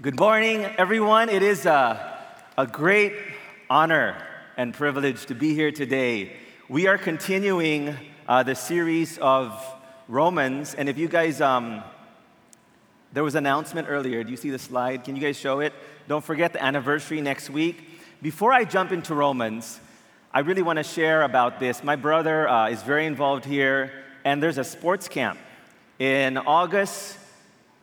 Good morning, everyone. It is a, a great honor and privilege to be here today. We are continuing uh, the series of Romans, and if you guys, um, there was an announcement earlier. Do you see the slide? Can you guys show it? Don't forget the anniversary next week. Before I jump into Romans, I really want to share about this. My brother uh, is very involved here, and there's a sports camp in August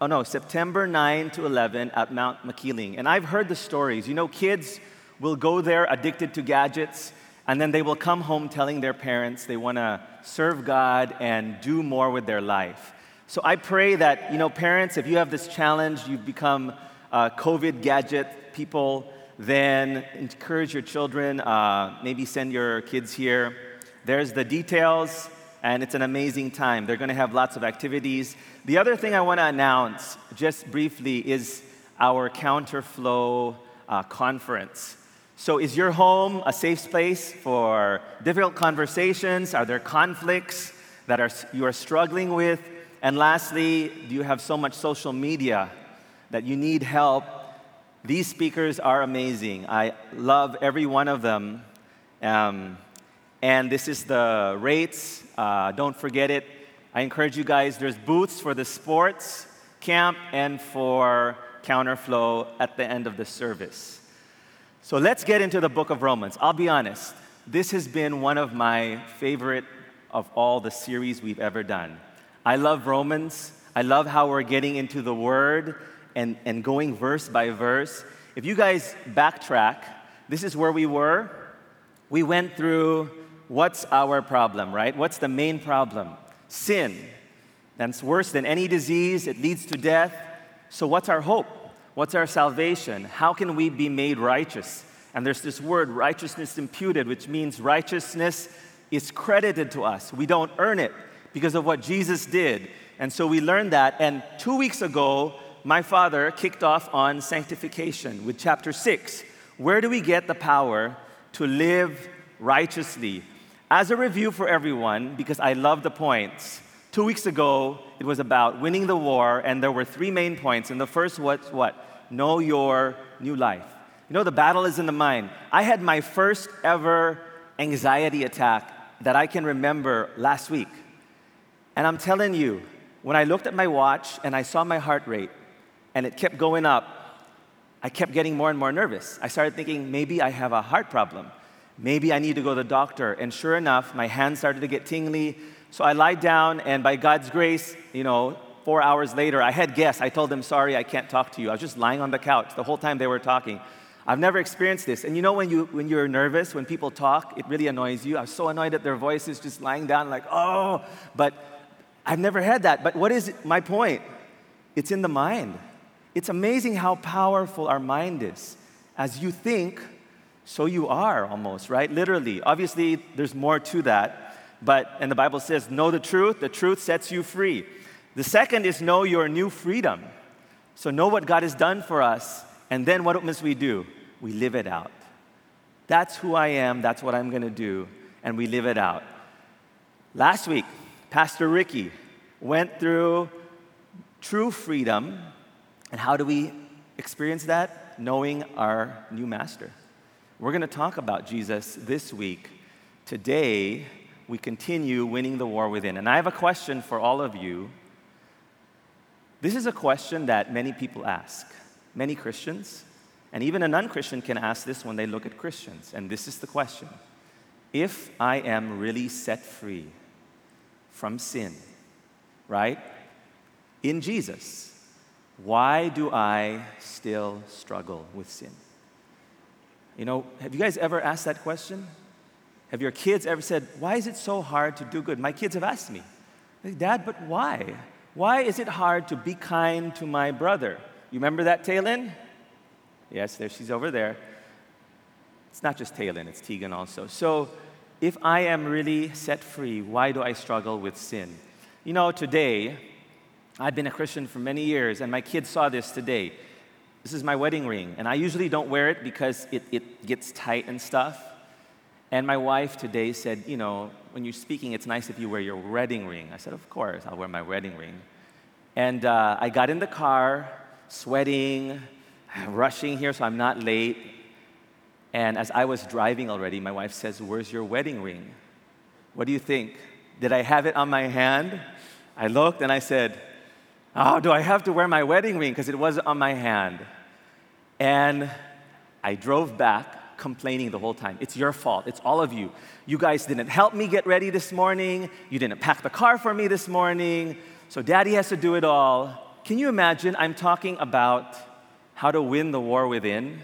oh no, September 9 to 11 at Mount Makiling. And I've heard the stories. You know, kids will go there addicted to gadgets, and then they will come home telling their parents they want to serve God and do more with their life. So I pray that, you know, parents, if you have this challenge, you've become uh, COVID gadget people, then encourage your children, uh, maybe send your kids here. There's the details and it's an amazing time. They're going to have lots of activities. The other thing I want to announce, just briefly, is our Counterflow uh, conference. So, is your home a safe space for difficult conversations? Are there conflicts that are, you are struggling with? And lastly, do you have so much social media that you need help? These speakers are amazing. I love every one of them. Um, and this is the rates. Uh, don't forget it. I encourage you guys, there's booths for the sports camp and for counterflow at the end of the service. So let's get into the book of Romans. I'll be honest, this has been one of my favorite of all the series we've ever done. I love Romans. I love how we're getting into the word and, and going verse by verse. If you guys backtrack, this is where we were. We went through what's our problem, right? What's the main problem? Sin. That's worse than any disease, it leads to death. So, what's our hope? What's our salvation? How can we be made righteous? And there's this word, righteousness imputed, which means righteousness is credited to us. We don't earn it because of what Jesus did. And so we learned that. And two weeks ago, my father kicked off on sanctification with chapter six. Where do we get the power to live righteously? As a review for everyone, because I love the points, two weeks ago it was about winning the war, and there were three main points. And the first was what? Know your new life. You know, the battle is in the mind. I had my first ever anxiety attack that I can remember last week. And I'm telling you, when I looked at my watch and I saw my heart rate and it kept going up, I kept getting more and more nervous. I started thinking maybe I have a heart problem. Maybe I need to go to the doctor. And sure enough, my hands started to get tingly. So I lied down, and by God's grace, you know, four hours later, I had guests. I told them, sorry, I can't talk to you. I was just lying on the couch the whole time they were talking. I've never experienced this. And you know, when, you, when you're nervous, when people talk, it really annoys you. I was so annoyed at their voices, just lying down, like, oh, but I've never had that. But what is my point? It's in the mind. It's amazing how powerful our mind is. As you think, so you are almost, right? Literally. Obviously, there's more to that. But, and the Bible says, know the truth, the truth sets you free. The second is know your new freedom. So know what God has done for us, and then what must we do? We live it out. That's who I am, that's what I'm gonna do, and we live it out. Last week, Pastor Ricky went through true freedom, and how do we experience that? Knowing our new master. We're going to talk about Jesus this week. Today, we continue winning the war within. And I have a question for all of you. This is a question that many people ask, many Christians, and even a non Christian can ask this when they look at Christians. And this is the question If I am really set free from sin, right, in Jesus, why do I still struggle with sin? You know, have you guys ever asked that question? Have your kids ever said, Why is it so hard to do good? My kids have asked me, Dad, but why? Why is it hard to be kind to my brother? You remember that, Taylin? Yes, there she's over there. It's not just Taylin, it's Tegan also. So, if I am really set free, why do I struggle with sin? You know, today, I've been a Christian for many years, and my kids saw this today. This is my wedding ring, and I usually don't wear it because it, it gets tight and stuff. And my wife today said, You know, when you're speaking, it's nice if you wear your wedding ring. I said, Of course, I'll wear my wedding ring. And uh, I got in the car, sweating, rushing here so I'm not late. And as I was driving already, my wife says, Where's your wedding ring? What do you think? Did I have it on my hand? I looked and I said, Oh, do I have to wear my wedding ring? Because it was on my hand. And I drove back complaining the whole time. It's your fault. It's all of you. You guys didn't help me get ready this morning. You didn't pack the car for me this morning. So daddy has to do it all. Can you imagine? I'm talking about how to win the war within.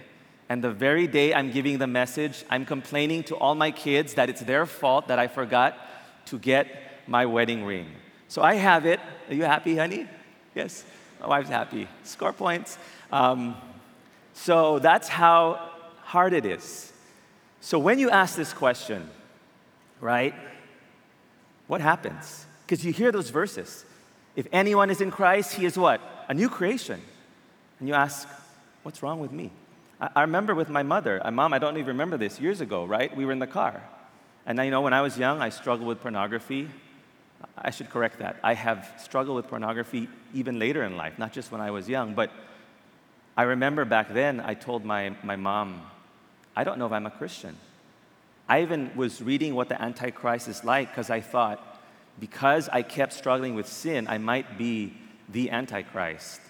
And the very day I'm giving the message, I'm complaining to all my kids that it's their fault that I forgot to get my wedding ring. So I have it. Are you happy, honey? Yes, my wife's happy. Score points. Um, so that's how hard it is. So when you ask this question, right, what happens? Because you hear those verses. If anyone is in Christ, he is what? A new creation. And you ask, what's wrong with me? I, I remember with my mother, my mom, I don't even remember this, years ago, right? We were in the car. And you know, when I was young, I struggled with pornography. I should correct that. I have struggled with pornography even later in life, not just when I was young. But I remember back then, I told my, my mom, I don't know if I'm a Christian. I even was reading what the Antichrist is like because I thought, because I kept struggling with sin, I might be the Antichrist.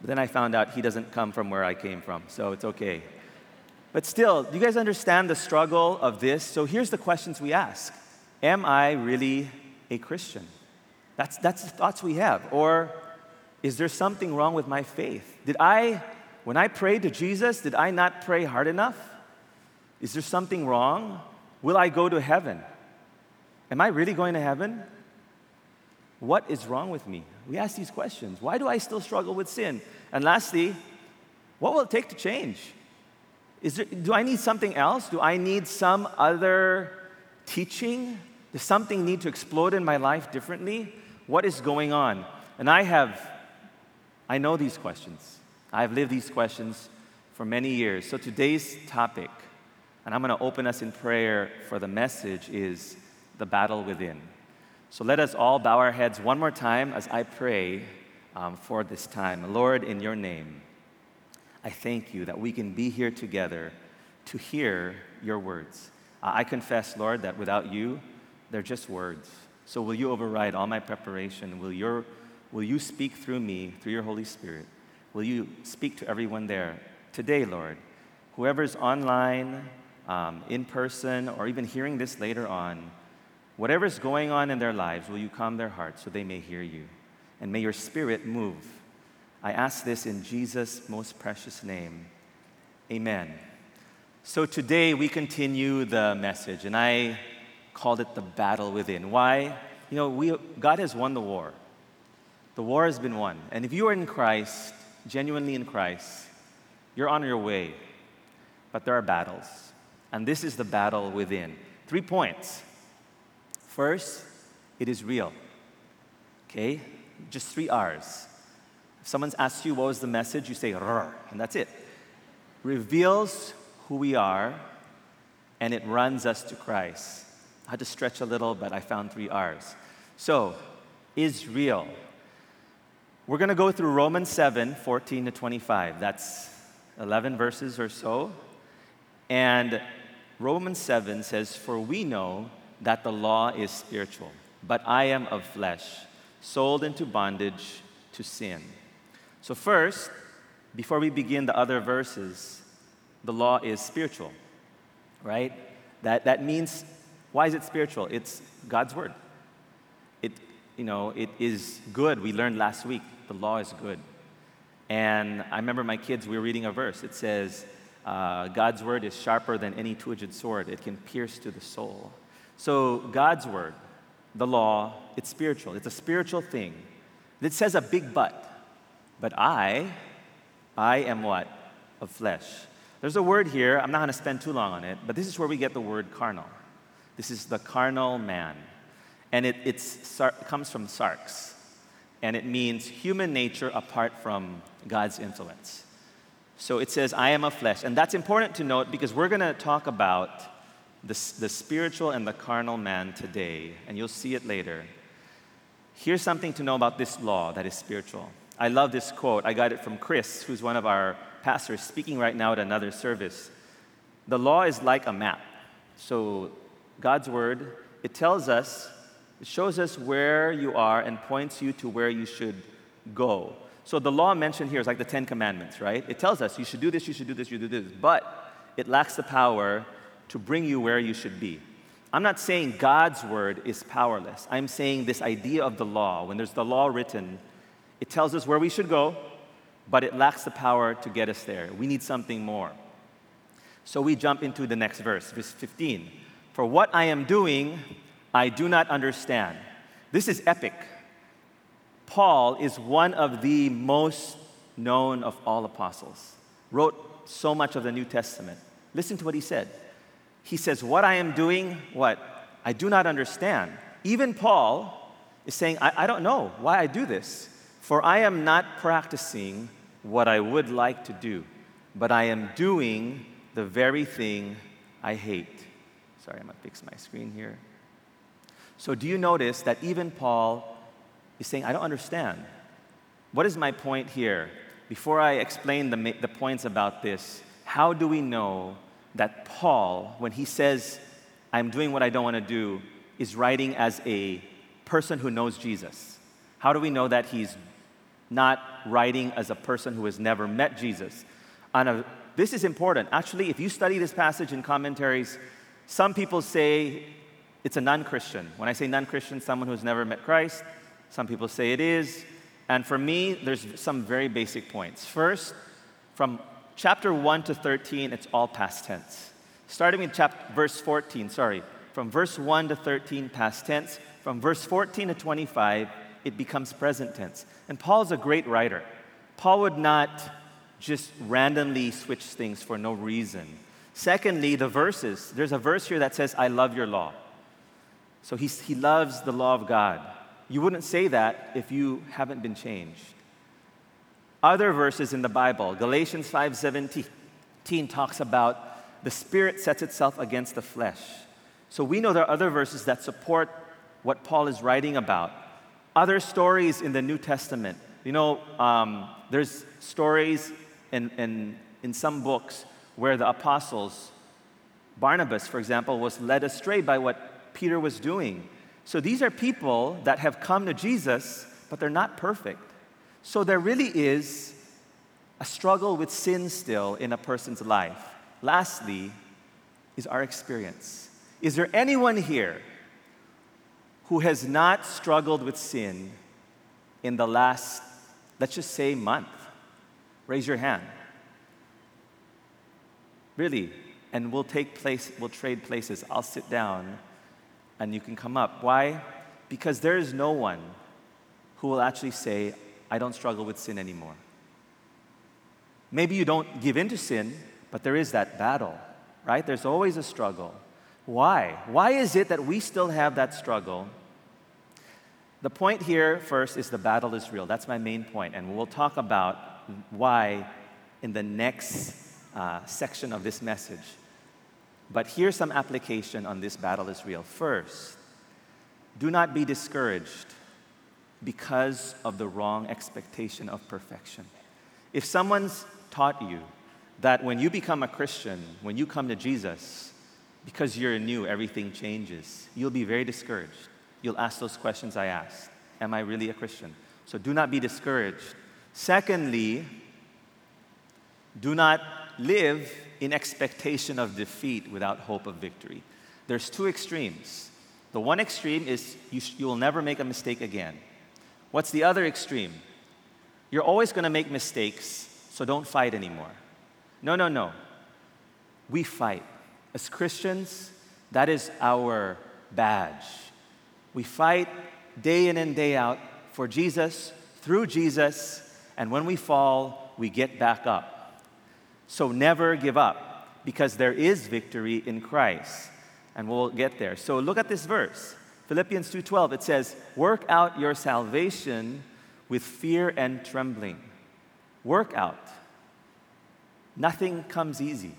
But then I found out he doesn't come from where I came from, so it's okay. But still, do you guys understand the struggle of this? So here's the questions we ask Am I really a Christian? That's, that's the thoughts we have. Or is there something wrong with my faith? Did I, when I prayed to Jesus, did I not pray hard enough? Is there something wrong? Will I go to heaven? Am I really going to heaven? What is wrong with me? We ask these questions. Why do I still struggle with sin? And lastly, what will it take to change? Is there, do I need something else? Do I need some other teaching? Does something need to explode in my life differently? What is going on? And I have, I know these questions. I've lived these questions for many years. So today's topic, and I'm going to open us in prayer for the message, is the battle within. So let us all bow our heads one more time as I pray um, for this time. Lord, in your name, I thank you that we can be here together to hear your words. I confess, Lord, that without you, they're just words. So will you override all my preparation? Will, your, will you speak through me, through your Holy Spirit? Will you speak to everyone there today, Lord? Whoever's online, um, in person, or even hearing this later on, whatever's going on in their lives, will you calm their hearts so they may hear you? And may your spirit move. I ask this in Jesus' most precious name. Amen. So today we continue the message, and I called it the battle within. Why? You know, we, God has won the war. The war has been won. And if you are in Christ, genuinely in Christ, you're on your way. But there are battles. And this is the battle within. Three points. First, it is real. Okay? Just three R's. If someone's asked you what was the message, you say, Rrr, and that's it. Reveals who we are, and it runs us to Christ. I had to stretch a little, but I found three R's. So, is real. We're going to go through Romans 7 14 to 25. That's 11 verses or so. And Romans 7 says, For we know that the law is spiritual, but I am of flesh, sold into bondage to sin. So, first, before we begin the other verses, the law is spiritual, right? That, that means why is it spiritual? It's God's word. It, you know, it is good. We learned last week the law is good. And I remember my kids, we were reading a verse. It says, uh, God's word is sharper than any two edged sword, it can pierce to the soul. So, God's word, the law, it's spiritual. It's a spiritual thing. It says a big but. But I, I am what? Of flesh. There's a word here, I'm not going to spend too long on it, but this is where we get the word carnal. This is the carnal man. And it it's, comes from sarx. And it means human nature apart from God's influence. So it says, I am a flesh. And that's important to note because we're going to talk about the, the spiritual and the carnal man today, and you'll see it later. Here's something to know about this law that is spiritual. I love this quote. I got it from Chris, who's one of our pastors speaking right now at another service. The law is like a map. So, God's word, it tells us, it shows us where you are and points you to where you should go. So, the law mentioned here is like the Ten Commandments, right? It tells us you should do this, you should do this, you should do this, but it lacks the power to bring you where you should be. I'm not saying God's word is powerless. I'm saying this idea of the law, when there's the law written, it tells us where we should go, but it lacks the power to get us there. We need something more. So we jump into the next verse, verse 15. For what I am doing, I do not understand. This is epic. Paul is one of the most known of all apostles, wrote so much of the New Testament. Listen to what he said. He says, What I am doing, what? I do not understand. Even Paul is saying, I, I don't know why I do this, for I am not practicing what I would like to do, but I am doing the very thing I hate. Sorry, I'm gonna fix my screen here. So, do you notice that even Paul is saying, I don't understand? What is my point here? Before I explain the, the points about this, how do we know that Paul, when he says, I'm doing what I don't want to do, is writing as a person who knows Jesus? How do we know that he's not writing as a person who has never met Jesus. A, this is important. Actually, if you study this passage in commentaries, some people say it's a non Christian. When I say non Christian, someone who's never met Christ. Some people say it is. And for me, there's some very basic points. First, from chapter 1 to 13, it's all past tense. Starting in chapter, verse 14, sorry, from verse 1 to 13, past tense. From verse 14 to 25, it becomes present tense. And Paul's a great writer. Paul would not just randomly switch things for no reason. Secondly, the verses. There's a verse here that says, I love your law. So he's, he loves the law of God. You wouldn't say that if you haven't been changed. Other verses in the Bible, Galatians 5:17 talks about the spirit sets itself against the flesh. So we know there are other verses that support what Paul is writing about other stories in the New Testament. You know, um, there's stories in, in, in some books where the apostles, Barnabas, for example, was led astray by what Peter was doing. So these are people that have come to Jesus, but they're not perfect. So there really is a struggle with sin still in a person's life. Lastly, is our experience. Is there anyone here who has not struggled with sin in the last, let's just say, month? Raise your hand. Really? And we'll take place, we'll trade places. I'll sit down and you can come up. Why? Because there is no one who will actually say, I don't struggle with sin anymore. Maybe you don't give in to sin, but there is that battle, right? There's always a struggle. Why? Why is it that we still have that struggle the point here first is the battle is real. That's my main point, and we'll talk about why in the next uh, section of this message. But here's some application on this battle is real. First, do not be discouraged because of the wrong expectation of perfection. If someone's taught you that when you become a Christian, when you come to Jesus, because you're new, everything changes, you'll be very discouraged you'll ask those questions I asked Am I really a Christian? So do not be discouraged. Secondly, do not live in expectation of defeat without hope of victory. There's two extremes. The one extreme is you, sh- you will never make a mistake again. What's the other extreme? You're always going to make mistakes, so don't fight anymore. No, no, no. We fight. As Christians, that is our badge. We fight day in and day out for Jesus, through Jesus, and when we fall, we get back up. So never give up, because there is victory in Christ, and we'll get there. So look at this verse. Philippians 2:12 it says, "Work out your salvation with fear and trembling." Work out. Nothing comes easy.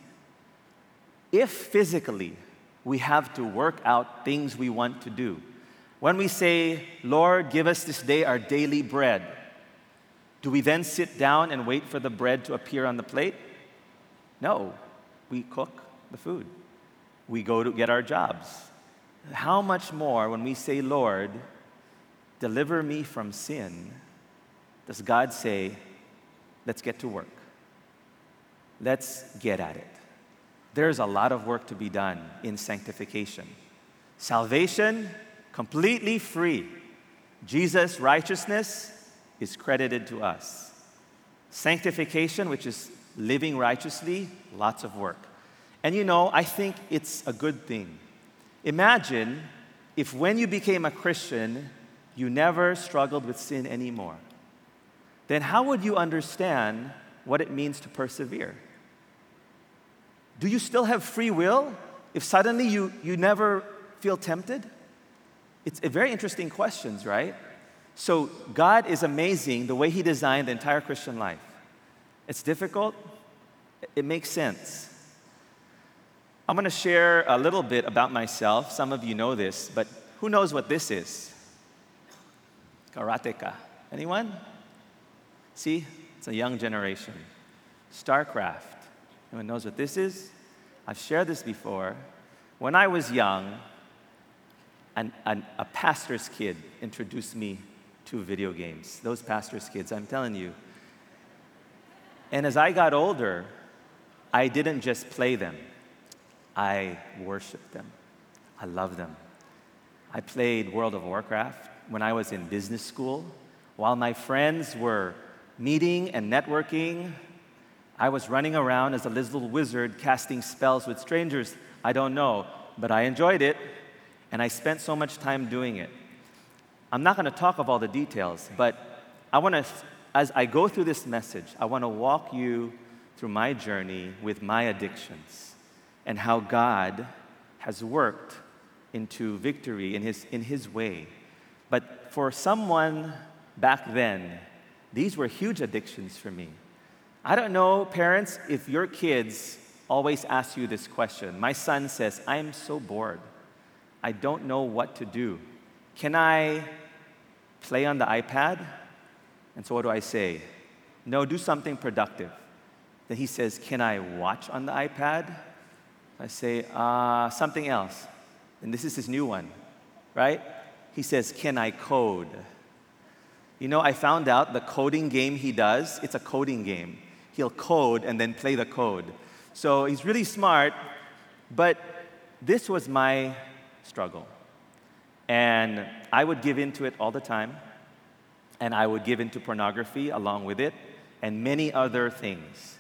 If physically we have to work out things we want to do, when we say, Lord, give us this day our daily bread, Do we then sit down and wait for the bread to appear on the plate? No, we cook the food. We go to get our jobs. How much more when we say, Lord, deliver me from sin, does God say, let's get to work? Let's get at it. There's a lot of work to be done in sanctification. Salvation, completely free. Jesus' righteousness is credited to us. Sanctification, which is living righteously, lots of work. And you know, I think it's a good thing. Imagine if when you became a Christian, you never struggled with sin anymore. Then how would you understand what it means to persevere? Do you still have free will if suddenly you, you never feel tempted? It's a very interesting questions, right? So God is amazing the way He designed the entire Christian life. It's difficult, it makes sense. I'm going to share a little bit about myself. Some of you know this, but who knows what this is? Karateka. Anyone? See, it's a young generation. StarCraft. Anyone knows what this is? I've shared this before. When I was young, an, an, a pastor's kid introduced me to video games. Those pastor's kids, I'm telling you. And as I got older, I didn't just play them, I worshiped them. I love them. I played World of Warcraft when I was in business school. While my friends were meeting and networking, I was running around as a little wizard casting spells with strangers I don't know, but I enjoyed it and I spent so much time doing it. I'm not going to talk of all the details, but I want to, as I go through this message, I want to walk you through my journey with my addictions and how God has worked into victory in his, in his way. But for someone back then, these were huge addictions for me. I don't know, parents, if your kids always ask you this question. My son says, I am so bored. I don't know what to do. Can I play on the iPad? And so what do I say? No, do something productive. Then he says, Can I watch on the iPad? I say, uh, something else. And this is his new one, right? He says, Can I code? You know, I found out the coding game he does, it's a coding game. He'll code and then play the code. So he's really smart, but this was my struggle. And I would give into it all the time, and I would give into pornography along with it, and many other things.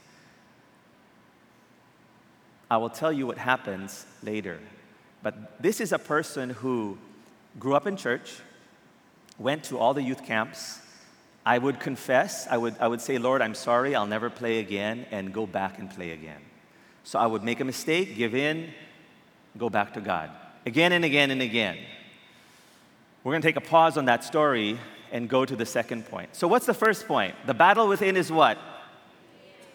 I will tell you what happens later. But this is a person who grew up in church, went to all the youth camps. I would confess, I would, I would say, Lord, I'm sorry, I'll never play again, and go back and play again. So I would make a mistake, give in, go back to God. Again and again and again. We're going to take a pause on that story and go to the second point. So, what's the first point? The battle within is what?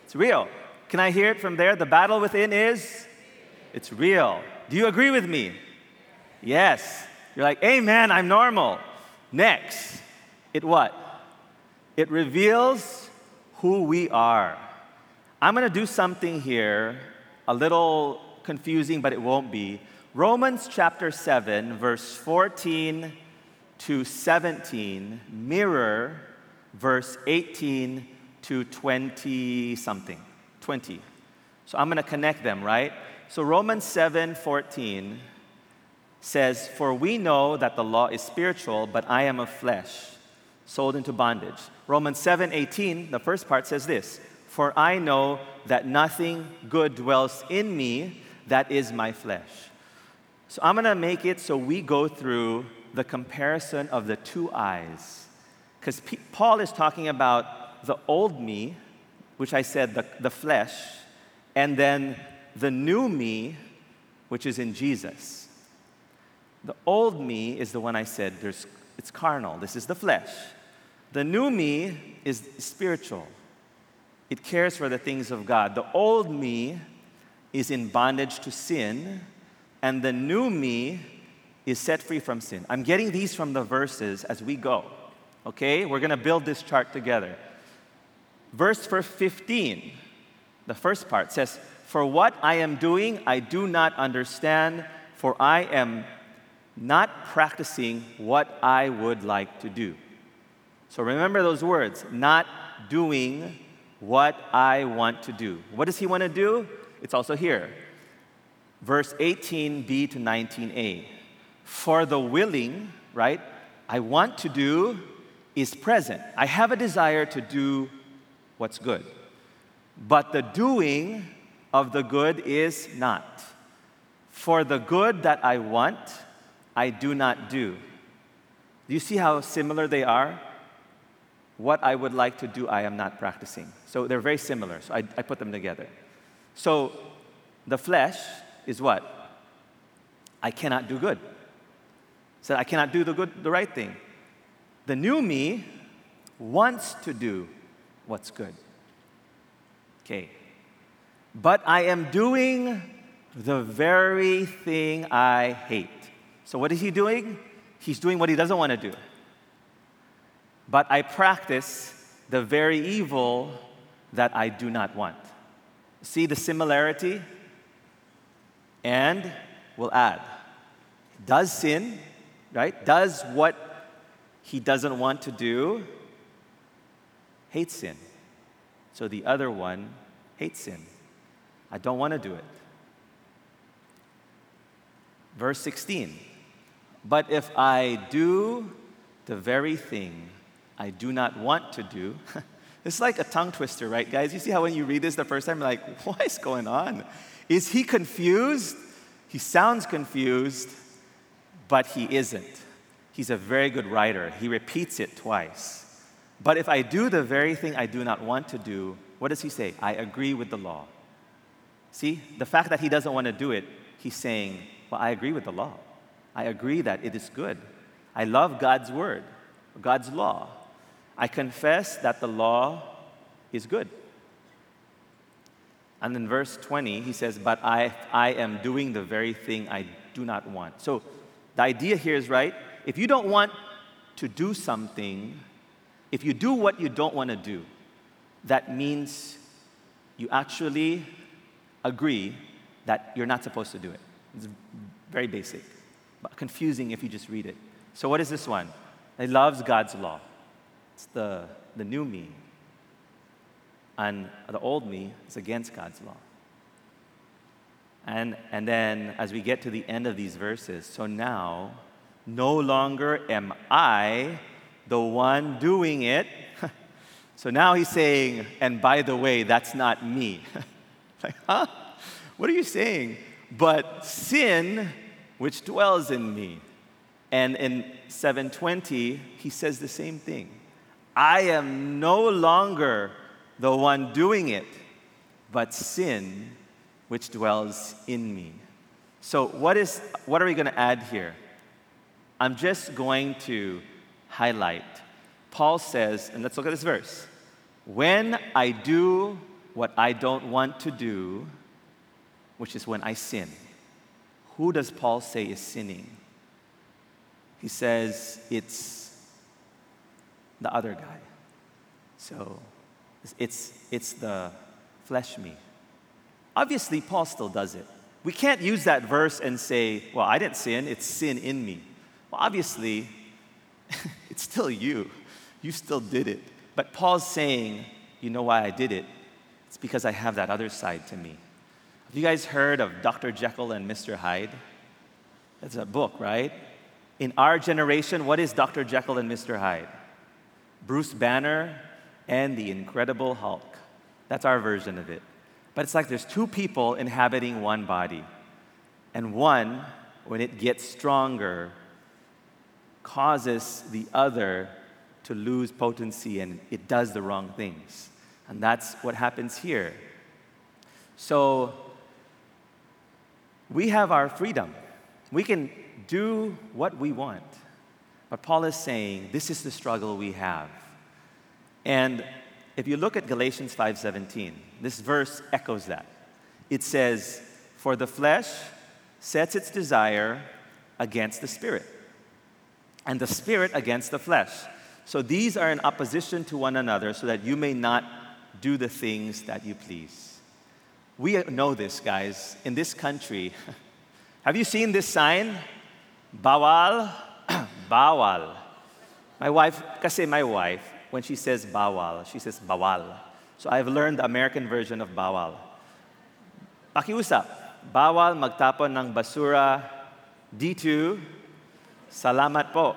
It's real. Can I hear it from there? The battle within is? It's real. Do you agree with me? Yes. You're like, Amen, I'm normal. Next, it what? It reveals who we are. I'm going to do something here, a little confusing, but it won't be. Romans chapter 7, verse 14 to 17 mirror verse 18 to 20 something. 20. So I'm going to connect them, right? So Romans 7 14 says, For we know that the law is spiritual, but I am of flesh, sold into bondage. Romans 7 18, the first part says this For I know that nothing good dwells in me, that is my flesh. So I'm going to make it so we go through the comparison of the two eyes. Because P- Paul is talking about the old me, which I said, the, the flesh, and then the new me, which is in Jesus. The old me is the one I said, there's, it's carnal. This is the flesh. The new me is spiritual. It cares for the things of God. The old me is in bondage to sin, and the new me is set free from sin. I'm getting these from the verses as we go. Okay? We're going to build this chart together. Verse 15, the first part says, For what I am doing, I do not understand, for I am not practicing what I would like to do. So remember those words not doing what I want to do. What does he want to do? It's also here. Verse 18b to 19a. For the willing, right, I want to do is present. I have a desire to do what's good. But the doing of the good is not. For the good that I want, I do not do. Do you see how similar they are? What I would like to do, I am not practicing. So they're very similar. So I, I put them together. So the flesh is what? I cannot do good. So I cannot do the good, the right thing. The new me wants to do what's good. Okay. But I am doing the very thing I hate. So, what is he doing? He's doing what he doesn't want to do. But I practice the very evil that I do not want. See the similarity? And we'll add does sin, right? Does what he doesn't want to do, hates sin. So the other one hates sin. I don't want to do it. Verse 16 But if I do the very thing I do not want to do, it's like a tongue twister, right, guys? You see how when you read this the first time, you're like, what is going on? Is he confused? He sounds confused, but he isn't. He's a very good writer. He repeats it twice. But if I do the very thing I do not want to do, what does he say? I agree with the law. See, the fact that he doesn't want to do it, he's saying, Well, I agree with the law. I agree that it is good. I love God's word, God's law. I confess that the law is good. And in verse 20, he says, But I, I am doing the very thing I do not want. So the idea here is right. If you don't want to do something, if you do what you don't want to do, that means you actually agree that you're not supposed to do it. It's very basic, but confusing if you just read it. So, what is this one? It loves God's law. It's the, the new me. And the old me is against God's law. And, and then, as we get to the end of these verses, so now, no longer am I the one doing it. so now he's saying, and by the way, that's not me. like, huh? What are you saying? But sin, which dwells in me. And in 720, he says the same thing. I am no longer the one doing it, but sin, which dwells in me. So, what, is, what are we going to add here? I'm just going to highlight. Paul says, and let's look at this verse when I do what I don't want to do, which is when I sin, who does Paul say is sinning? He says it's the other guy. So it's, it's the flesh me. Obviously, Paul still does it. We can't use that verse and say, well, I didn't sin, it's sin in me. Well, obviously, it's still you. You still did it. But Paul's saying, you know why I did it? It's because I have that other side to me. Have you guys heard of Dr. Jekyll and Mr. Hyde? That's a book, right? In our generation, what is Dr. Jekyll and Mr. Hyde? Bruce Banner and the Incredible Hulk. That's our version of it. But it's like there's two people inhabiting one body. And one, when it gets stronger, causes the other to lose potency and it does the wrong things. And that's what happens here. So we have our freedom. We can do what we want. But Paul is saying this is the struggle we have. And if you look at Galatians 5:17, this verse echoes that. It says, "For the flesh sets its desire against the spirit, and the spirit against the flesh. So these are in opposition to one another, so that you may not do the things that you please. We know this, guys. In this country, have you seen this sign? Bawal, bawal. My wife, kasi my wife, when she says bawal, she says bawal. So I've learned the American version of bawal. Pakiusap, bawal magtapon ng basura D2, salamat po.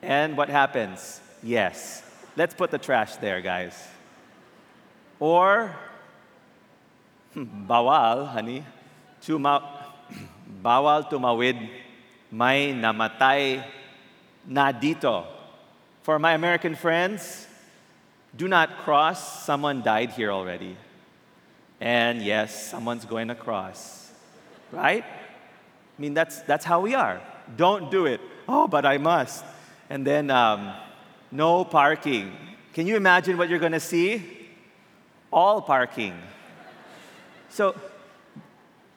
And what happens? Yes. Let's put the trash there, guys. Or, bawal, honey, tuma, bawal tumawid, may namatay na dito. For my American friends, do not cross, someone died here already. And yes, someone's going to cross, right? I mean, that's, that's how we are. Don't do it. Oh, but I must. And then, um, no parking. Can you imagine what you're going to see? All parking. So,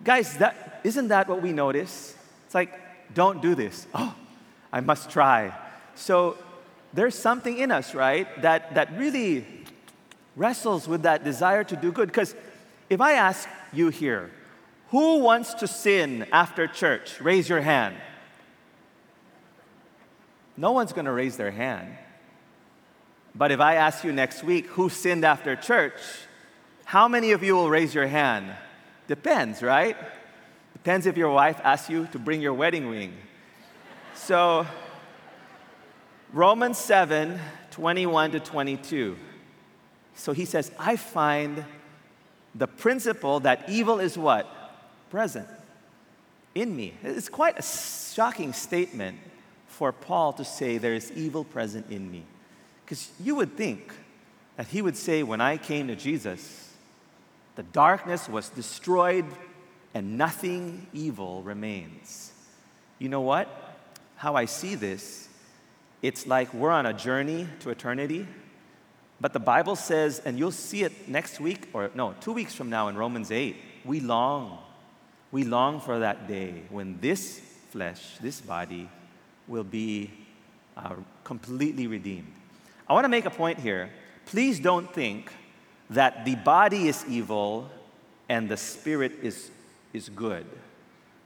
guys, that, isn't that what we notice? It's like, don't do this. Oh, I must try. So, there's something in us, right, that, that really wrestles with that desire to do good. Because if I ask you here, who wants to sin after church? Raise your hand. No one's going to raise their hand. But if I ask you next week, who sinned after church? How many of you will raise your hand? Depends, right? Depends if your wife asks you to bring your wedding ring. So, Romans 7 21 to 22. So he says, I find the principle that evil is what? present in me. It's quite a shocking statement for Paul to say there is evil present in me. Because you would think that he would say, When I came to Jesus, the darkness was destroyed and nothing evil remains. You know what? How I see this, it's like we're on a journey to eternity. But the Bible says, and you'll see it next week, or no, two weeks from now in Romans 8, we long we long for that day when this flesh, this body, will be uh, completely redeemed. I want to make a point here. Please don't think that the body is evil and the spirit is, is good.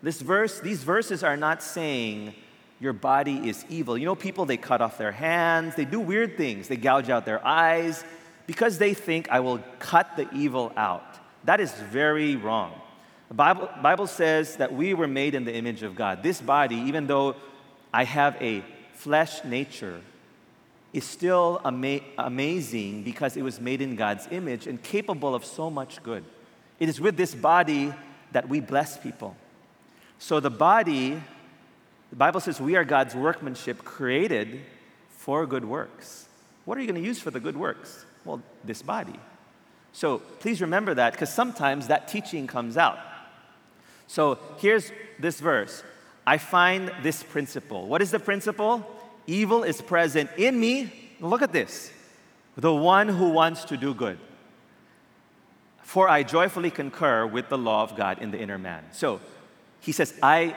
This verse, these verses are not saying your body is evil. You know, people, they cut off their hands, they do weird things, they gouge out their eyes because they think, I will cut the evil out. That is very wrong. The Bible, Bible says that we were made in the image of God. This body, even though I have a flesh nature, is still ama- amazing because it was made in God's image and capable of so much good. It is with this body that we bless people. So the body, the Bible says we are God's workmanship created for good works. What are you going to use for the good works? Well, this body. So please remember that because sometimes that teaching comes out. So here's this verse I find this principle. What is the principle? Evil is present in me. Look at this the one who wants to do good. For I joyfully concur with the law of God in the inner man. So he says, I,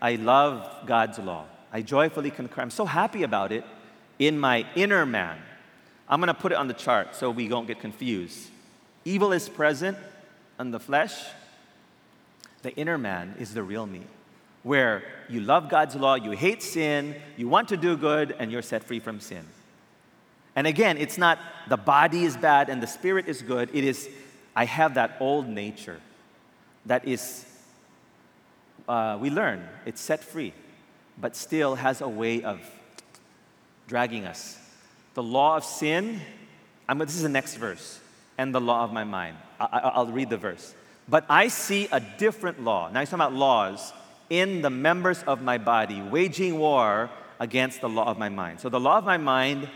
I love God's law. I joyfully concur. I'm so happy about it in my inner man. I'm going to put it on the chart so we don't get confused. Evil is present in the flesh, the inner man is the real me, where you love God's law, you hate sin, you want to do good, and you're set free from sin. And again, it's not the body is bad and the spirit is good. It is, I have that old nature that is, uh, we learn, it's set free, but still has a way of dragging us. The law of sin, I'm, this is the next verse, and the law of my mind. I, will read the verse. But I see a different law. Now he's talking about laws in the members of my body, waging war against the law of my mind. So the law of my mind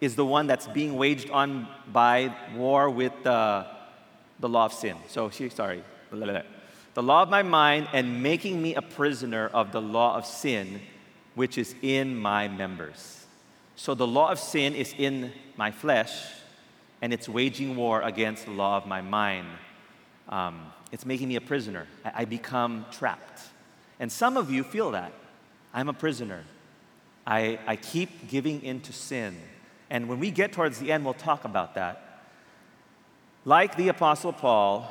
is the one that's being waged on by war with the, the law of sin. So, sorry. The law of my mind and making me a prisoner of the law of sin, which is in my members. So the law of sin is in my flesh, and it's waging war against the law of my mind um, it's making me a prisoner. I, I become trapped. And some of you feel that. I'm a prisoner. I, I keep giving in to sin. And when we get towards the end, we'll talk about that. Like the Apostle Paul,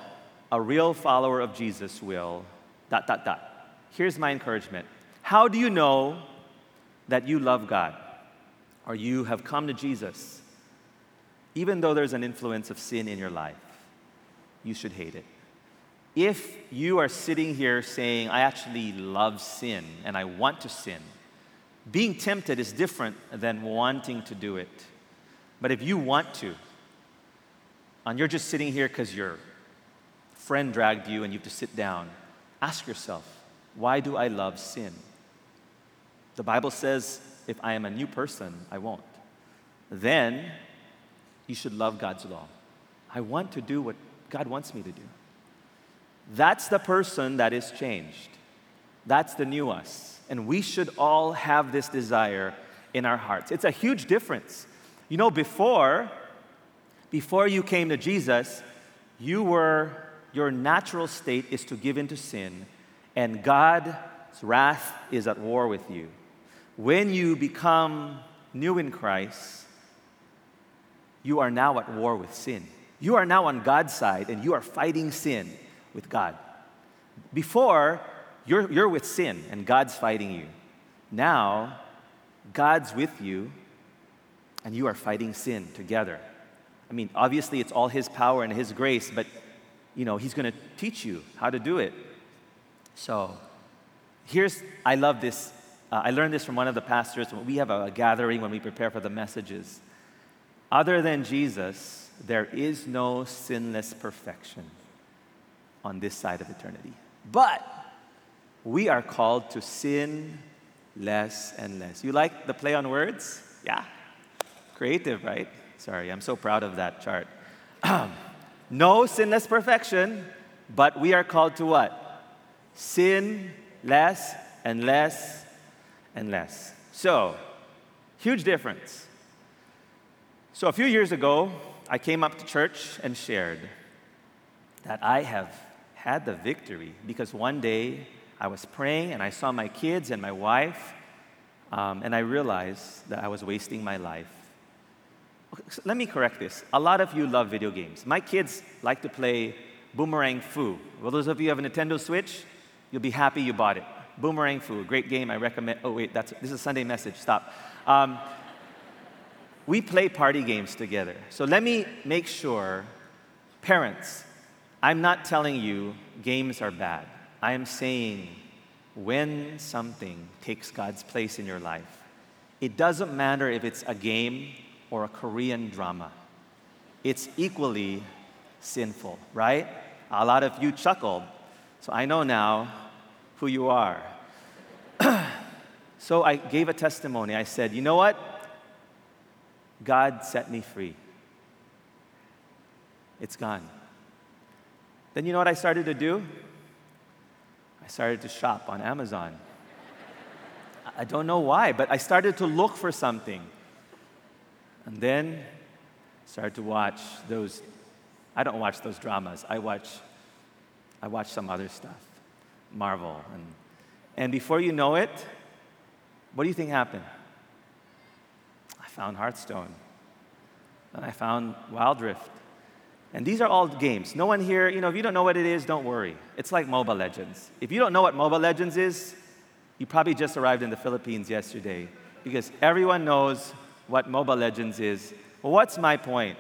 a real follower of Jesus will, dot, dot, dot. Here's my encouragement. How do you know that you love God or you have come to Jesus? Even though there's an influence of sin in your life, you should hate it. If you are sitting here saying, I actually love sin and I want to sin, being tempted is different than wanting to do it. But if you want to, and you're just sitting here because your friend dragged you and you have to sit down, ask yourself, why do I love sin? The Bible says, if I am a new person, I won't. Then you should love God's law. I want to do what God wants me to do. That's the person that is changed. That's the new us. And we should all have this desire in our hearts. It's a huge difference. You know, before, before you came to Jesus, you were, your natural state is to give in to sin, and God's wrath is at war with you. When you become new in Christ, you are now at war with sin. You are now on God's side, and you are fighting sin with God. Before, you're, you're with sin, and God's fighting you. Now, God's with you, and you are fighting sin together. I mean, obviously, it's all His power and His grace, but you know, He's going to teach you how to do it. So, here's I love this. Uh, I learned this from one of the pastors. We have a, a gathering when we prepare for the messages. Other than Jesus, there is no sinless perfection on this side of eternity. But we are called to sin less and less. You like the play on words? Yeah. Creative, right? Sorry, I'm so proud of that chart. no sinless perfection, but we are called to what? Sin less and less and less. So, huge difference. So, a few years ago, I came up to church and shared that I have had the victory because one day I was praying and I saw my kids and my wife, um, and I realized that I was wasting my life. Let me correct this. A lot of you love video games. My kids like to play Boomerang Fu. Well, those of you who have a Nintendo Switch, you'll be happy you bought it. Boomerang Fu, great game. I recommend. Oh wait, that's this is a Sunday message. Stop. Um, we play party games together. So let me make sure, parents, I'm not telling you games are bad. I am saying when something takes God's place in your life, it doesn't matter if it's a game or a Korean drama, it's equally sinful, right? A lot of you chuckled, so I know now who you are. so I gave a testimony. I said, you know what? God set me free. It's gone. Then you know what I started to do? I started to shop on Amazon. I don't know why, but I started to look for something. And then started to watch those I don't watch those dramas. I watch I watch some other stuff. Marvel and and before you know it, what do you think happened? I found Hearthstone. And I found Wild Rift. And these are all games. No one here, you know, if you don't know what it is, don't worry. It's like Mobile Legends. If you don't know what Mobile Legends is, you probably just arrived in the Philippines yesterday because everyone knows what Mobile Legends is. Well, what's my point?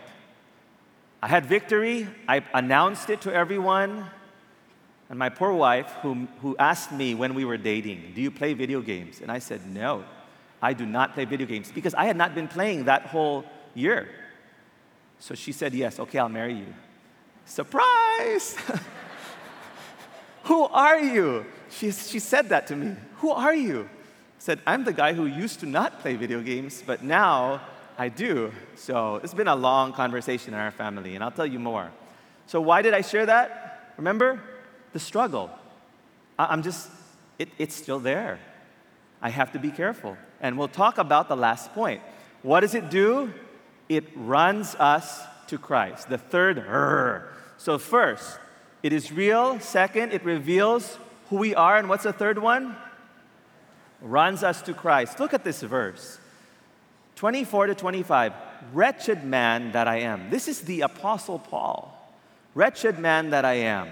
I had victory, I announced it to everyone, and my poor wife, who, who asked me when we were dating, Do you play video games? And I said, No, I do not play video games because I had not been playing that whole year. So she said, Yes, okay, I'll marry you. Surprise! Who are you? She, she said that to me. Who are you? I said, I'm the guy who used to not play video games, but now I do. So it's been a long conversation in our family, and I'll tell you more. So, why did I share that? Remember? The struggle. I'm just, it, it's still there. I have to be careful. And we'll talk about the last point. What does it do? It runs us to Christ. The third, R. so first, it is real. Second, it reveals who we are. And what's the third one? Runs us to Christ. Look at this verse 24 to 25. Wretched man that I am. This is the Apostle Paul. Wretched man that I am.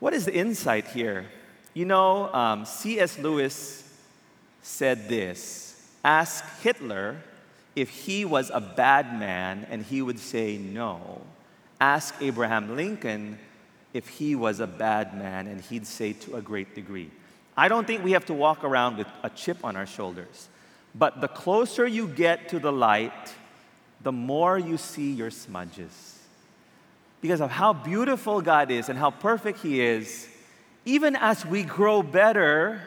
What is the insight here? You know, um, C.S. Lewis said this Ask Hitler if he was a bad man, and he would say no. Ask Abraham Lincoln if he was a bad man, and he'd say to a great degree. I don't think we have to walk around with a chip on our shoulders. But the closer you get to the light, the more you see your smudges. Because of how beautiful God is and how perfect He is, even as we grow better,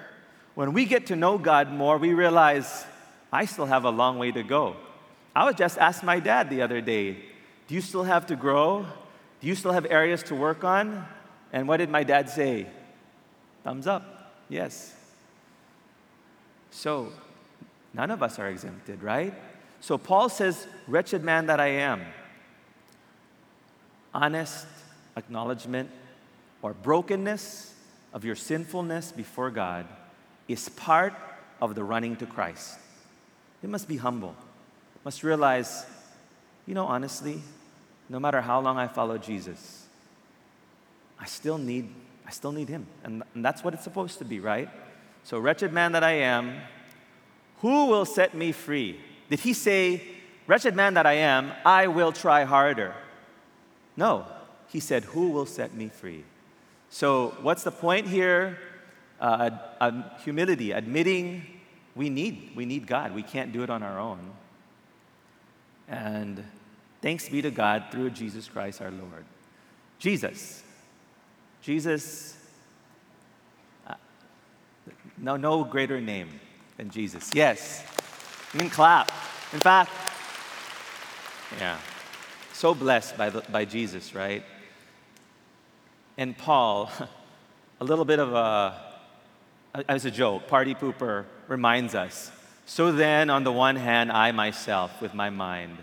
when we get to know God more, we realize I still have a long way to go. I was just asked my dad the other day, Do you still have to grow? Do you still have areas to work on? And what did my dad say? Thumbs up. Yes. So, none of us are exempted, right? So, Paul says, Wretched man that I am. Honest acknowledgement or brokenness of your sinfulness before God is part of the running to Christ. You must be humble, must realize, you know, honestly, no matter how long I follow Jesus, I still need, I still need him. And, and that's what it's supposed to be, right? So, wretched man that I am, who will set me free? Did he say, wretched man that I am, I will try harder? No. He said, who will set me free? So, what's the point here? Uh, humility, admitting we need, we need God. We can't do it on our own. And thanks be to God through Jesus Christ our Lord. Jesus. Jesus, uh, no, no greater name than Jesus. Yes. You can clap. In fact, yeah. So blessed by, the, by Jesus, right? And Paul, a little bit of a, as a joke, party pooper reminds us. So then, on the one hand, I myself, with my mind,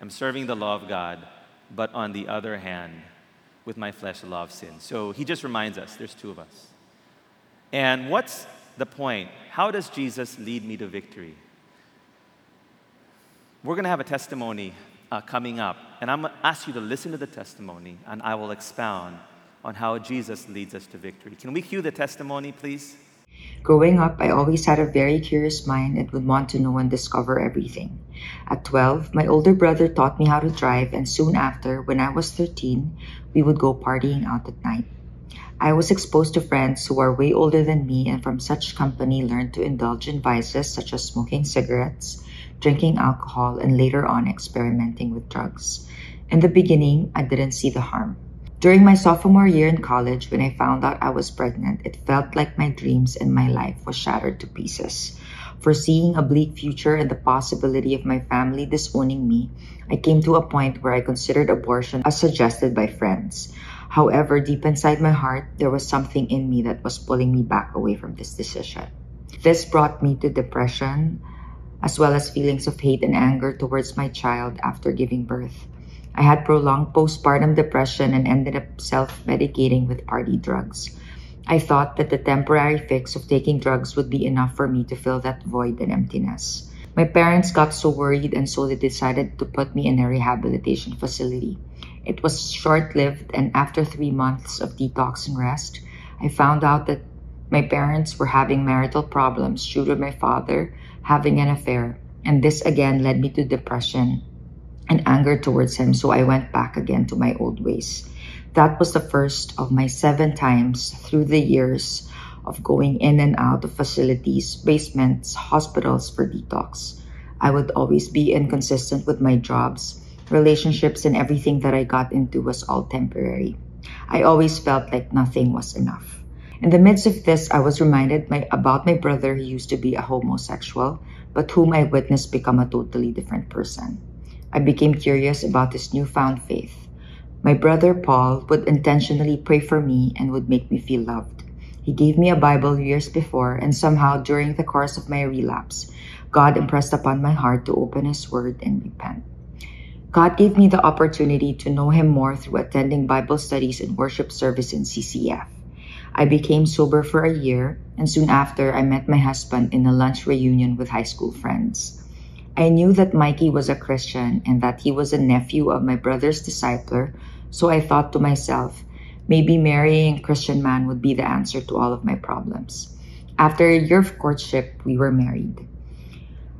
am serving the law of God, but on the other hand, with my flesh, the law of sin. So he just reminds us there's two of us. And what's the point? How does Jesus lead me to victory? We're going to have a testimony uh, coming up, and I'm going to ask you to listen to the testimony, and I will expound on how Jesus leads us to victory. Can we cue the testimony, please? Growing up, I always had a very curious mind and would want to know and discover everything. At 12, my older brother taught me how to drive, and soon after, when I was 13, we would go partying out at night. I was exposed to friends who are way older than me, and from such company learned to indulge in vices such as smoking cigarettes, drinking alcohol, and later on experimenting with drugs. In the beginning, I didn't see the harm. During my sophomore year in college, when I found out I was pregnant, it felt like my dreams and my life was shattered to pieces. Foreseeing a bleak future and the possibility of my family disowning me, I came to a point where I considered abortion as suggested by friends. However, deep inside my heart, there was something in me that was pulling me back away from this decision. This brought me to depression, as well as feelings of hate and anger towards my child after giving birth. I had prolonged postpartum depression and ended up self medicating with party drugs. I thought that the temporary fix of taking drugs would be enough for me to fill that void and emptiness. My parents got so worried and so they decided to put me in a rehabilitation facility. It was short lived, and after three months of detox and rest, I found out that my parents were having marital problems due to my father having an affair, and this again led me to depression and anger towards him, so I went back again to my old ways. That was the first of my seven times through the years of going in and out of facilities, basements, hospitals for detox. I would always be inconsistent with my jobs, relationships, and everything that I got into was all temporary. I always felt like nothing was enough. In the midst of this, I was reminded my, about my brother who used to be a homosexual, but whom I witnessed become a totally different person. I became curious about this newfound faith. My brother Paul would intentionally pray for me and would make me feel loved. He gave me a Bible years before, and somehow during the course of my relapse, God impressed upon my heart to open His Word and repent. God gave me the opportunity to know Him more through attending Bible studies and worship service in CCF. I became sober for a year, and soon after, I met my husband in a lunch reunion with high school friends. I knew that Mikey was a Christian and that he was a nephew of my brother's discipler, So I thought to myself, maybe marrying a Christian man would be the answer to all of my problems. After a year of courtship, we were married.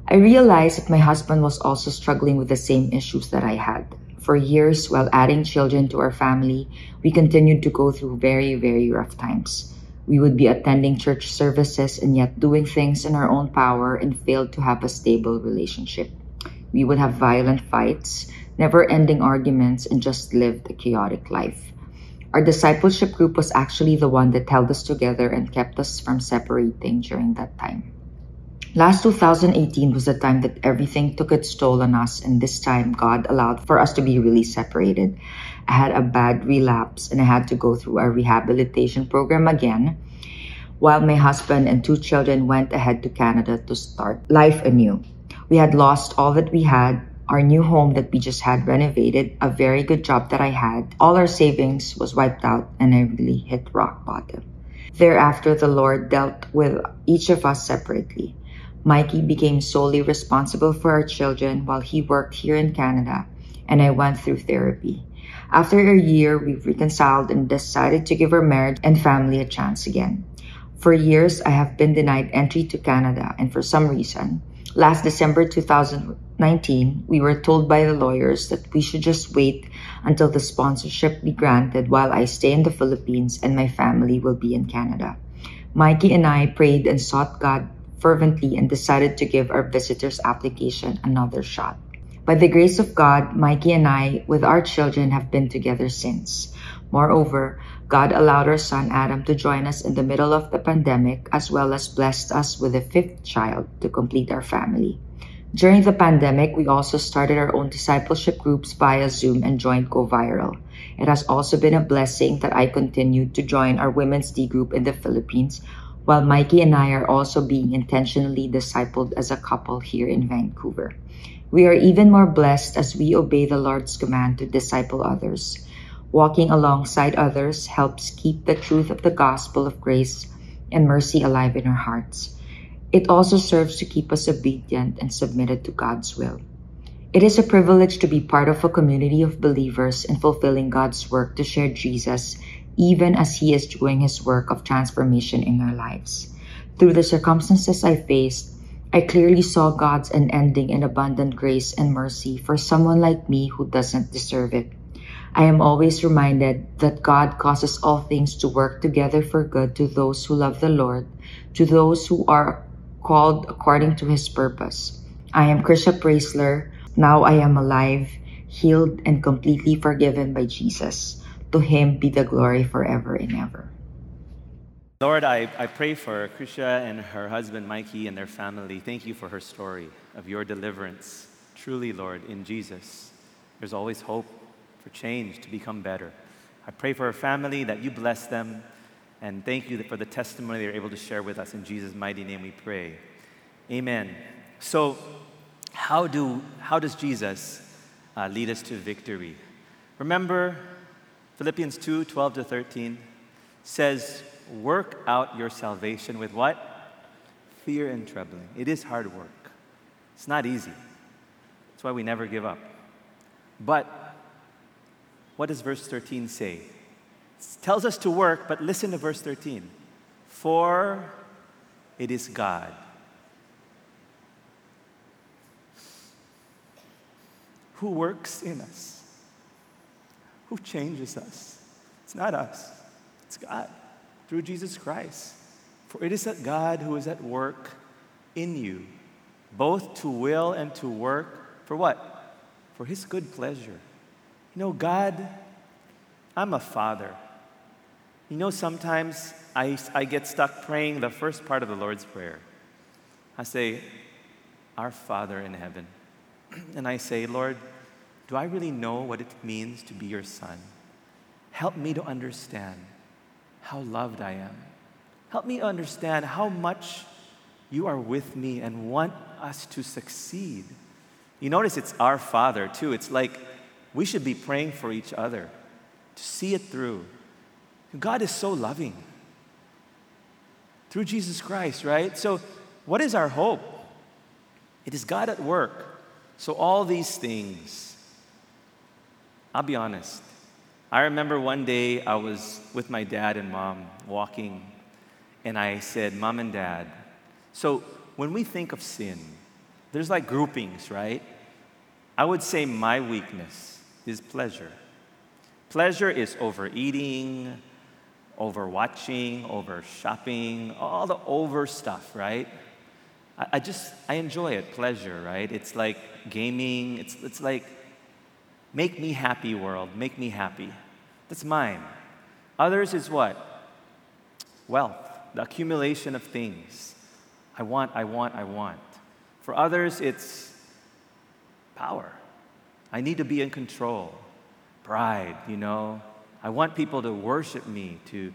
I realized that my husband was also struggling with the same issues that I had. For years, while adding children to our family, we continued to go through very, very rough times. We would be attending church services and yet doing things in our own power and failed to have a stable relationship. We would have violent fights, never ending arguments, and just lived a chaotic life. Our discipleship group was actually the one that held us together and kept us from separating during that time. Last 2018 was the time that everything took its toll on us, and this time God allowed for us to be really separated. I had a bad relapse and I had to go through a rehabilitation program again, while my husband and two children went ahead to Canada to start life anew. We had lost all that we had, our new home that we just had renovated, a very good job that I had. All our savings was wiped out, and I really hit rock bottom. Thereafter, the Lord dealt with each of us separately. Mikey became solely responsible for our children while he worked here in Canada, and I went through therapy. After a year, we reconciled and decided to give our marriage and family a chance again. For years, I have been denied entry to Canada, and for some reason, last December 2019, we were told by the lawyers that we should just wait until the sponsorship be granted while I stay in the Philippines and my family will be in Canada. Mikey and I prayed and sought God fervently and decided to give our visitor's application another shot. By the grace of God, Mikey and I, with our children, have been together since. Moreover, God allowed our son Adam to join us in the middle of the pandemic, as well as blessed us with a fifth child to complete our family. During the pandemic, we also started our own discipleship groups via Zoom and joined Go Viral. It has also been a blessing that I continued to join our Women's D group in the Philippines, while Mikey and I are also being intentionally discipled as a couple here in Vancouver. We are even more blessed as we obey the Lord's command to disciple others. Walking alongside others helps keep the truth of the gospel of grace and mercy alive in our hearts. It also serves to keep us obedient and submitted to God's will. It is a privilege to be part of a community of believers in fulfilling God's work to share Jesus even as He is doing His work of transformation in our lives. Through the circumstances I faced, I clearly saw God's unending and abundant grace and mercy for someone like me who doesn't deserve it. I am always reminded that God causes all things to work together for good to those who love the Lord, to those who are called according to His purpose. I am Krisha Praisler. Now I am alive, healed, and completely forgiven by Jesus. To him be the glory forever and ever. Lord, I, I pray for Krisha and her husband Mikey and their family. Thank you for her story of your deliverance. Truly, Lord, in Jesus, there's always hope for change to become better. I pray for her family that you bless them and thank you for the testimony they're able to share with us. In Jesus' mighty name we pray. Amen. So, how, do, how does Jesus uh, lead us to victory? Remember, Philippians 2 12 to 13 says, Work out your salvation with what? Fear and trembling. It is hard work, it's not easy. That's why we never give up. But what does verse 13 say? It tells us to work, but listen to verse 13. For it is God. Who works in us who changes us. It's not us, it's God through Jesus Christ. For it is that God who is at work in you, both to will and to work for what? For his good pleasure. You know, God, I'm a father. You know, sometimes I, I get stuck praying the first part of the Lord's Prayer. I say, Our Father in heaven. And I say, Lord, do I really know what it means to be your son? Help me to understand how loved I am. Help me understand how much you are with me and want us to succeed. You notice it's our Father, too. It's like we should be praying for each other to see it through. God is so loving through Jesus Christ, right? So, what is our hope? It is God at work. So, all these things I'll be honest. I remember one day I was with my dad and mom walking, and I said, Mom and Dad, so when we think of sin, there's like groupings, right? I would say my weakness is pleasure. Pleasure is overeating, over watching, over shopping, all the over stuff, right? I, I, just, I enjoy it, pleasure, right? It's like gaming, it's, it's like make me happy world, make me happy. That's mine. Others is what? Wealth, the accumulation of things. I want, I want, I want. For others, it's power. I need to be in control. Pride, you know. I want people to worship me, to,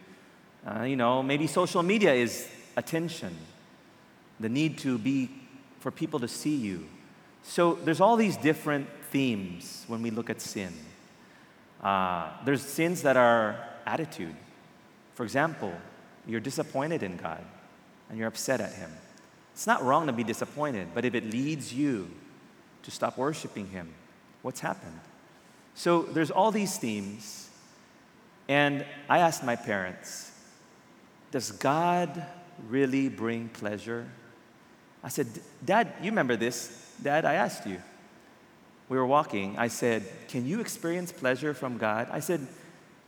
uh, you know, maybe social media is attention, the need to be, for people to see you. So there's all these different themes when we look at sin. Uh, there's sins that are attitude. For example, you're disappointed in God and you're upset at Him. It's not wrong to be disappointed, but if it leads you to stop worshiping Him, what's happened? So there's all these themes, and I asked my parents, Does God really bring pleasure? I said, Dad, you remember this? Dad, I asked you we were walking, I said, Can you experience pleasure from God? I said,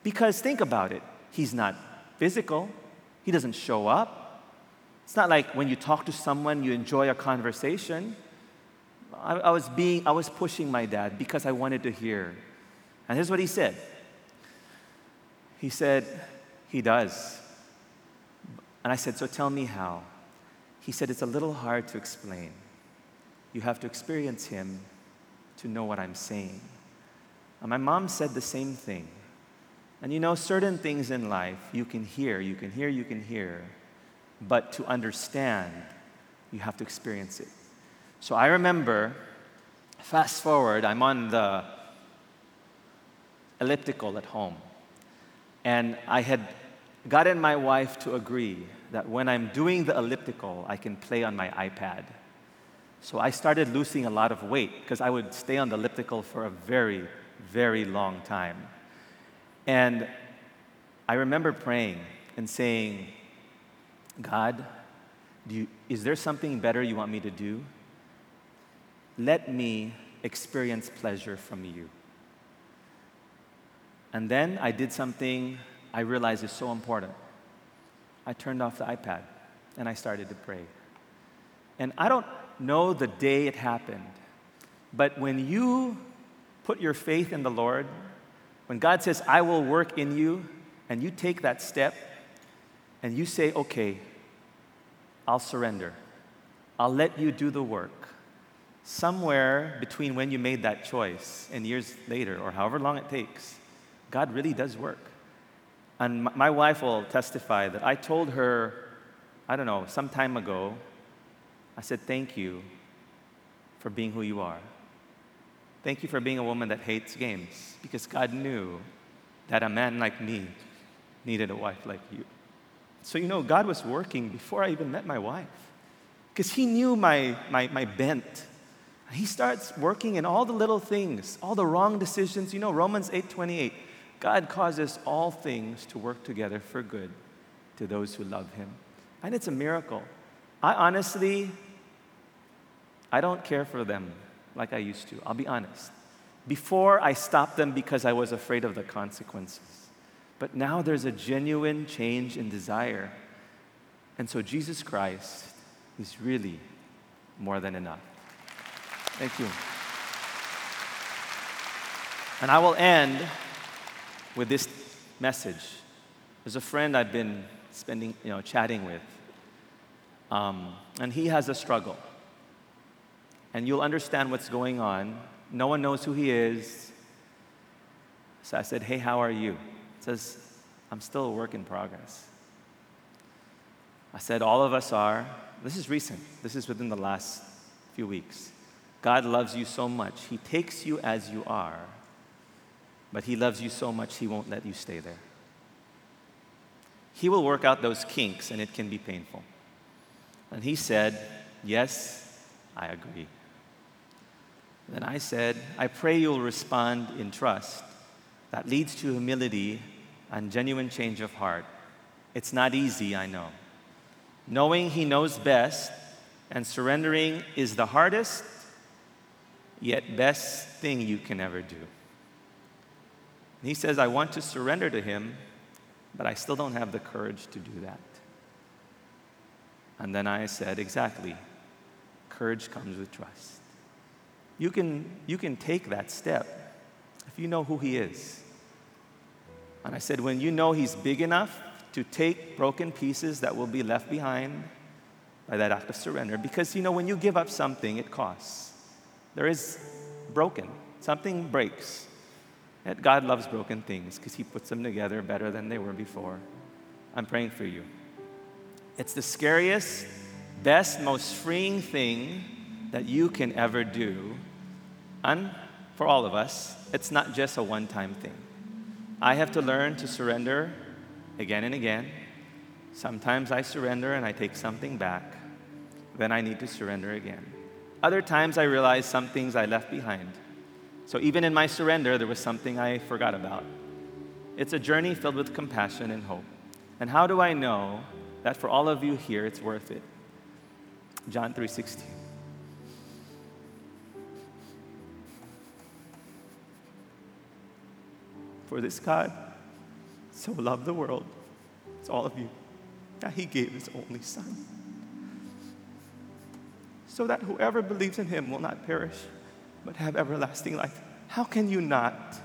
Because think about it. He's not physical, He doesn't show up. It's not like when you talk to someone, you enjoy a conversation. I, I was being, I was pushing my dad because I wanted to hear. And here's what he said. He said, He does. And I said, So tell me how. He said, It's a little hard to explain. You have to experience Him to know what I'm saying. And my mom said the same thing. And you know, certain things in life you can hear, you can hear, you can hear, but to understand, you have to experience it. So I remember, fast forward, I'm on the elliptical at home. And I had gotten my wife to agree that when I'm doing the elliptical, I can play on my iPad. So I started losing a lot of weight because I would stay on the elliptical for a very, very long time. And I remember praying and saying, God, you, is there something better you want me to do? Let me experience pleasure from you. And then I did something I realized is so important. I turned off the iPad and I started to pray. And I don't know the day it happened. But when you put your faith in the Lord, when God says, I will work in you, and you take that step and you say, okay, I'll surrender. I'll let you do the work. Somewhere between when you made that choice and years later, or however long it takes, God really does work. And my wife will testify that I told her, I don't know, some time ago, I said, Thank you for being who you are. Thank you for being a woman that hates games because God knew that a man like me needed a wife like you. So, you know, God was working before I even met my wife because He knew my, my, my bent. He starts working in all the little things, all the wrong decisions. You know, Romans 8 28, God causes all things to work together for good to those who love Him. And it's a miracle. I honestly I don't care for them like I used to. I'll be honest. Before, I stopped them because I was afraid of the consequences. But now there's a genuine change in desire. And so Jesus Christ is really more than enough. Thank you. And I will end with this message. There's a friend I've been spending, you know, chatting with, um, and he has a struggle and you'll understand what's going on. No one knows who he is. So I said, Hey, how are you? He says, I'm still a work in progress. I said, All of us are. This is recent, this is within the last few weeks. God loves you so much. He takes you as you are, but He loves you so much, He won't let you stay there. He will work out those kinks, and it can be painful. And He said, Yes, I agree. Then I said, I pray you'll respond in trust that leads to humility and genuine change of heart. It's not easy, I know. Knowing He knows best and surrendering is the hardest, yet best thing you can ever do. And he says, I want to surrender to Him, but I still don't have the courage to do that. And then I said, Exactly. Courage comes with trust. You can, you can take that step if you know who He is. And I said, When you know He's big enough to take broken pieces that will be left behind by that act of surrender, because you know, when you give up something, it costs. There is broken, something breaks. Yet God loves broken things because He puts them together better than they were before. I'm praying for you. It's the scariest, best, most freeing thing that you can ever do. And for all of us, it's not just a one time thing. I have to learn to surrender again and again. Sometimes I surrender and I take something back. Then I need to surrender again. Other times I realize some things I left behind. So even in my surrender, there was something I forgot about. It's a journey filled with compassion and hope. And how do I know that for all of you here it's worth it? John 3:16. For this God so loved the world, it's all of you, that he gave his only son. So that whoever believes in him will not perish, but have everlasting life. How can you not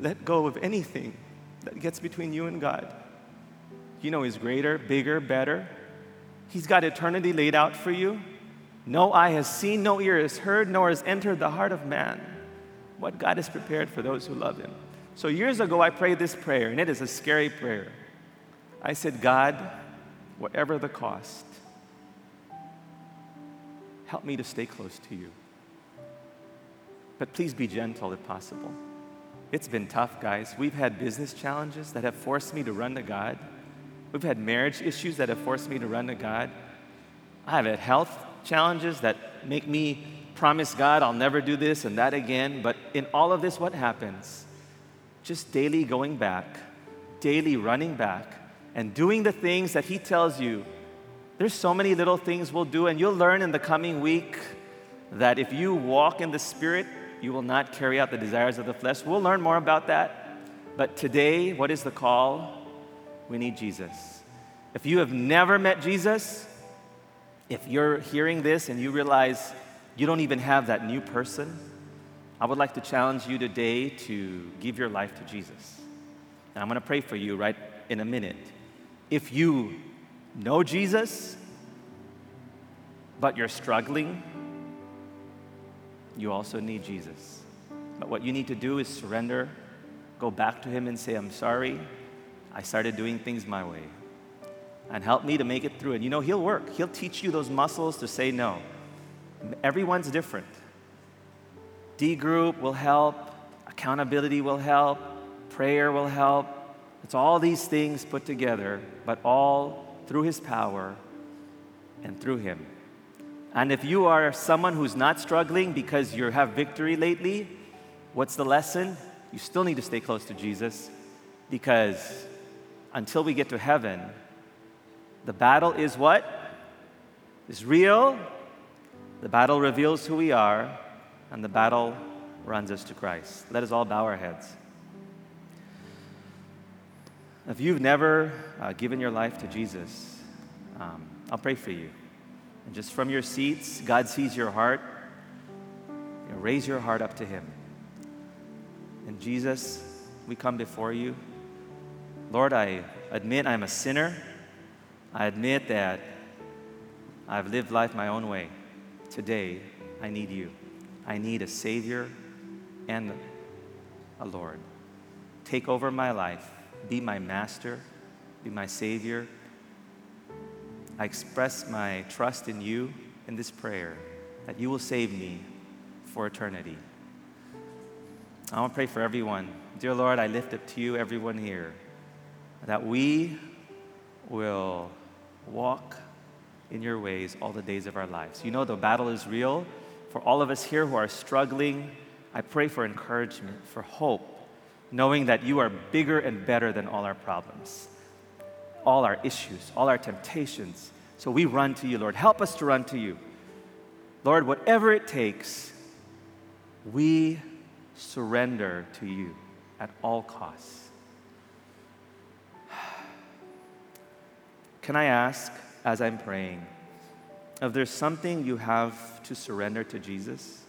let go of anything that gets between you and God? You know He's greater, bigger, better. He's got eternity laid out for you. No eye has seen, no ear has heard, nor has entered the heart of man what God has prepared for those who love Him. So, years ago, I prayed this prayer, and it is a scary prayer. I said, God, whatever the cost, help me to stay close to you. But please be gentle if possible. It's been tough, guys. We've had business challenges that have forced me to run to God. We've had marriage issues that have forced me to run to God. I have had health challenges that make me promise God I'll never do this and that again. But in all of this, what happens? Just daily going back, daily running back, and doing the things that He tells you. There's so many little things we'll do, and you'll learn in the coming week that if you walk in the Spirit, you will not carry out the desires of the flesh. We'll learn more about that. But today, what is the call? We need Jesus. If you have never met Jesus, if you're hearing this and you realize you don't even have that new person, I would like to challenge you today to give your life to Jesus. And I'm going to pray for you right in a minute. If you know Jesus, but you're struggling, you also need Jesus. But what you need to do is surrender, go back to Him and say, I'm sorry. I started doing things my way. And help me to make it through. And you know, He'll work. He'll teach you those muscles to say no. Everyone's different. D group will help, accountability will help, prayer will help. It's all these things put together, but all through His power and through Him. And if you are someone who's not struggling because you have victory lately, what's the lesson? You still need to stay close to Jesus because until we get to heaven, the battle is what? Is real. The battle reveals who we are, and the battle runs us to Christ. Let us all bow our heads. If you've never uh, given your life to Jesus, um, I'll pray for you. And just from your seats, God sees your heart. You know, raise your heart up to Him. And Jesus, we come before you. Lord, I admit I'm a sinner. I admit that I've lived life my own way. Today, I need you. I need a Savior and a Lord. Take over my life. Be my master. Be my Savior. I express my trust in you in this prayer that you will save me for eternity. I want to pray for everyone. Dear Lord, I lift up to you everyone here that we will walk in your ways all the days of our lives. You know the battle is real. For all of us here who are struggling, I pray for encouragement, for hope, knowing that you are bigger and better than all our problems, all our issues, all our temptations. So we run to you, Lord. Help us to run to you. Lord, whatever it takes, we surrender to you at all costs. Can I ask, as I'm praying, if there's something you have to surrender to Jesus?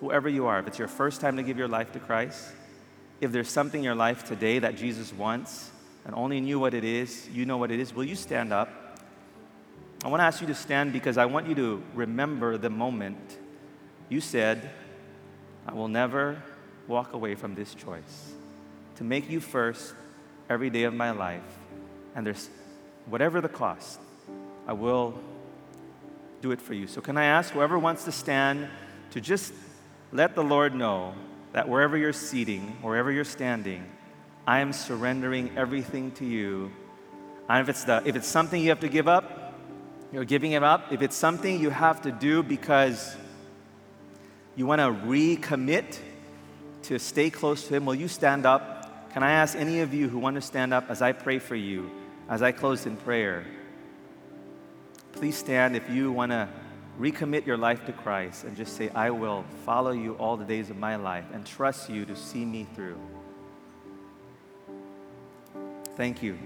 Whoever you are, if it's your first time to give your life to Christ, if there's something in your life today that Jesus wants and only knew what it is, you know what it is, will you stand up? I want to ask you to stand because I want you to remember the moment you said, I will never walk away from this choice to make you first every day of my life. And there's whatever the cost, I will do it for you. So, can I ask whoever wants to stand to just let the Lord know that wherever you're seating, wherever you're standing, I am surrendering everything to you. And if it's, the, if it's something you have to give up, you're giving it up. If it's something you have to do because you want to recommit to stay close to Him, will you stand up? Can I ask any of you who want to stand up as I pray for you, as I close in prayer? Please stand if you want to recommit your life to Christ and just say, I will follow you all the days of my life and trust you to see me through. Thank you.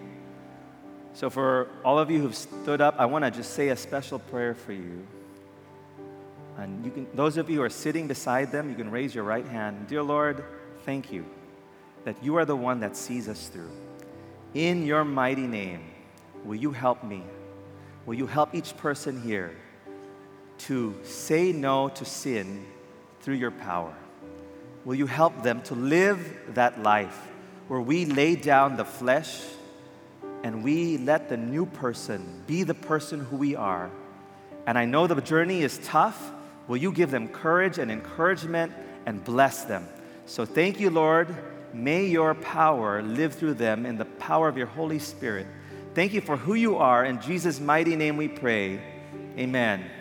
So, for all of you who've stood up, I want to just say a special prayer for you. And you can, those of you who are sitting beside them, you can raise your right hand. Dear Lord, thank you that you are the one that sees us through. In your mighty name, will you help me? Will you help each person here to say no to sin through your power? Will you help them to live that life where we lay down the flesh and we let the new person be the person who we are? And I know the journey is tough. Will you give them courage and encouragement and bless them? So thank you, Lord. May your power live through them in the power of your Holy Spirit. Thank you for who you are. In Jesus' mighty name we pray. Amen.